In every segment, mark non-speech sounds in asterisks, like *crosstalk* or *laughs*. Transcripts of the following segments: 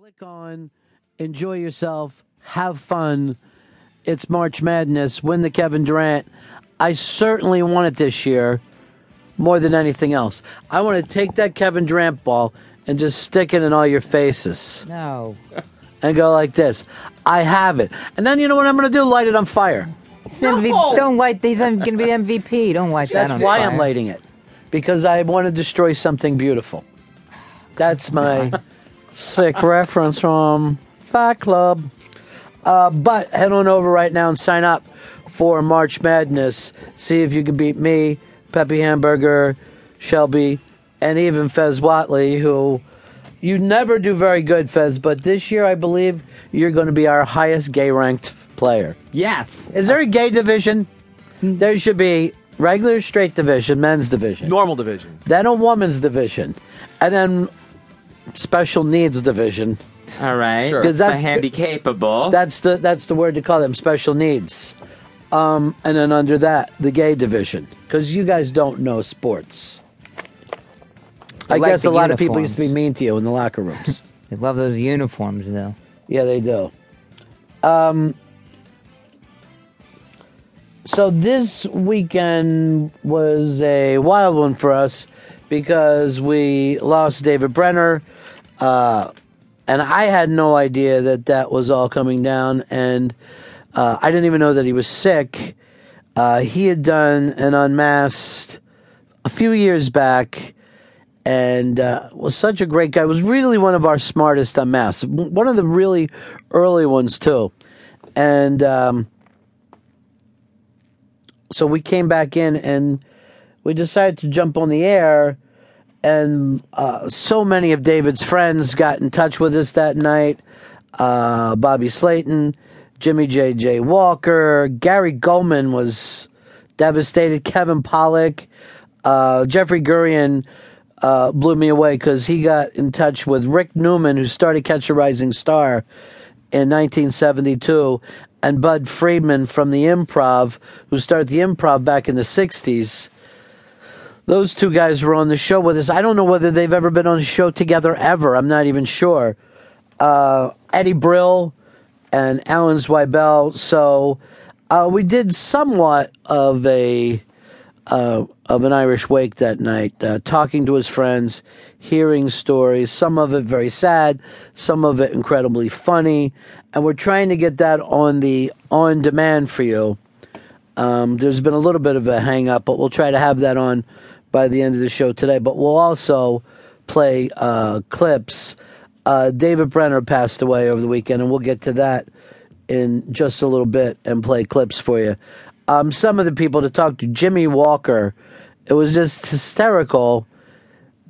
Click on, enjoy yourself, have fun. It's March Madness. Win the Kevin Durant. I certainly want it this year more than anything else. I want to take that Kevin Durant ball and just stick it in all your faces No. *laughs* and go like this. I have it. And then you know what I'm going to do? Light it on fire. It's MV- don't light. He's going to be MVP. Don't light that That's on why fire. I'm lighting it. Because I want to destroy something beautiful. That's my *laughs* sick reference from Fight Club. Uh, but head on over right now and sign up for March Madness. See if you can beat me, Peppy Hamburger, Shelby, and even Fez Whatley, who you never do very good, Fez, but this year I believe you're going to be our highest gay ranked player. Yes. Is there a gay division? There should be regular straight division, men's division, Normal division. then a woman's division, and then special needs division. All right. Sure. 'Cause The that's the- handy capable. That's the that's the word to call them, special needs. Um, and then under that, the gay division, because you guys don't know sports. I like guess the a lot of people used to be mean to you in the locker rooms. *laughs* They love those uniforms, though. Yeah, they do. Um, so this weekend was a wild one for us because we lost David Brenner, uh, and I had no idea that that was all coming down, and uh, I didn't even know that he was sick. Uh, he had done an unmasked a few years back and uh, was such a great guy. Was really one of our smartest unmasked. One of the really early ones too. And um, so we came back in and we decided to jump on the air. And uh, so many of David's friends got in touch with us that night. Uh, Bobby Slayton, Jimmy J. J. Walker, Gary Goldman was devastated. Kevin Pollak, uh, Jeffrey Gurian uh, blew me away because he got in touch with Rick Newman, who started Catch a Rising Star in 1972, and Bud Friedman from the Improv, who started the Improv back in the 60s. Those two guys were on the show with us. I don't know whether they've ever been on a show together ever. I'm not even sure. Uh, Eddie Brill and Alan Zweibel. So uh, we did somewhat of a uh, of an Irish wake that night, uh, talking to his friends, hearing stories. Some of it very sad, some of it incredibly funny, and we're trying to get that on the on demand for you. Um, there's been a little bit of a hang up, but we'll try to have that on by the end of the show today. But we'll also play uh, clips. Uh, David Brenner passed away over the weekend, and we'll get to that in just a little bit and play clips for you. Um, some of the people to talk to, Jimmy Walker, it was just hysterical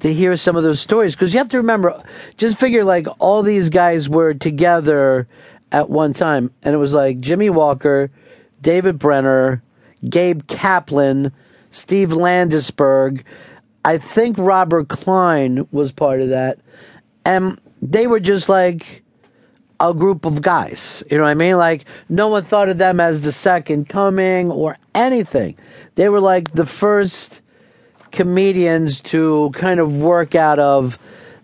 to hear some of those stories because you have to remember, just figure like all these guys were together at one time, and it was like Jimmy Walker, David Brenner, Gabe Kaplan, Steve Landesberg. I think Robert Klein was part of that, and they were just like a group of guys. You know what I mean? Like no one thought of them as the second coming or anything. They were like the first comedians to kind of work out of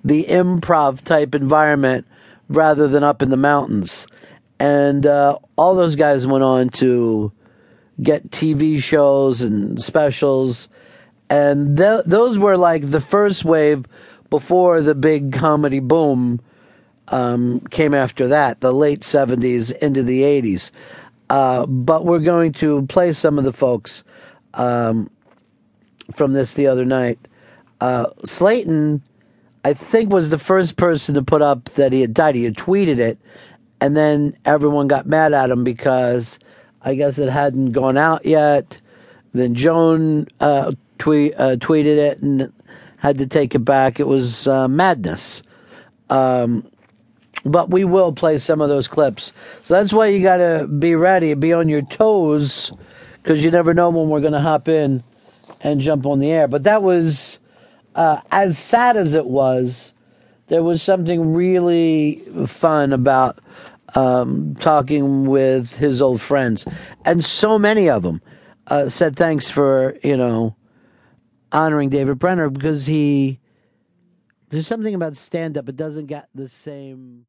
the improv type environment rather than up in the mountains. And uh, all those guys went on to get TV shows and specials. And th- those were like the first wave before the big comedy boom um, came after that, the late 70s into the 80s. Uh, but we're going to play some of the folks um, from this the other night. Uh, Slayton, I think, was the first person to put up that he had died. He had tweeted it, and then everyone got mad at him because I guess it hadn't gone out yet. Then Joan uh, tweet, uh, tweeted it and had to take it back. It was uh, madness. Um, but we will play some of those clips. So that's why you got to be ready, be on your toes, because you never know when we're going to hop in and jump on the air. But that was uh, as sad as it was. There was something really fun about um, talking with his old friends, and so many of them uh, said thanks for you know honoring David Brenner because he. There's something about stand up; it doesn't get the same.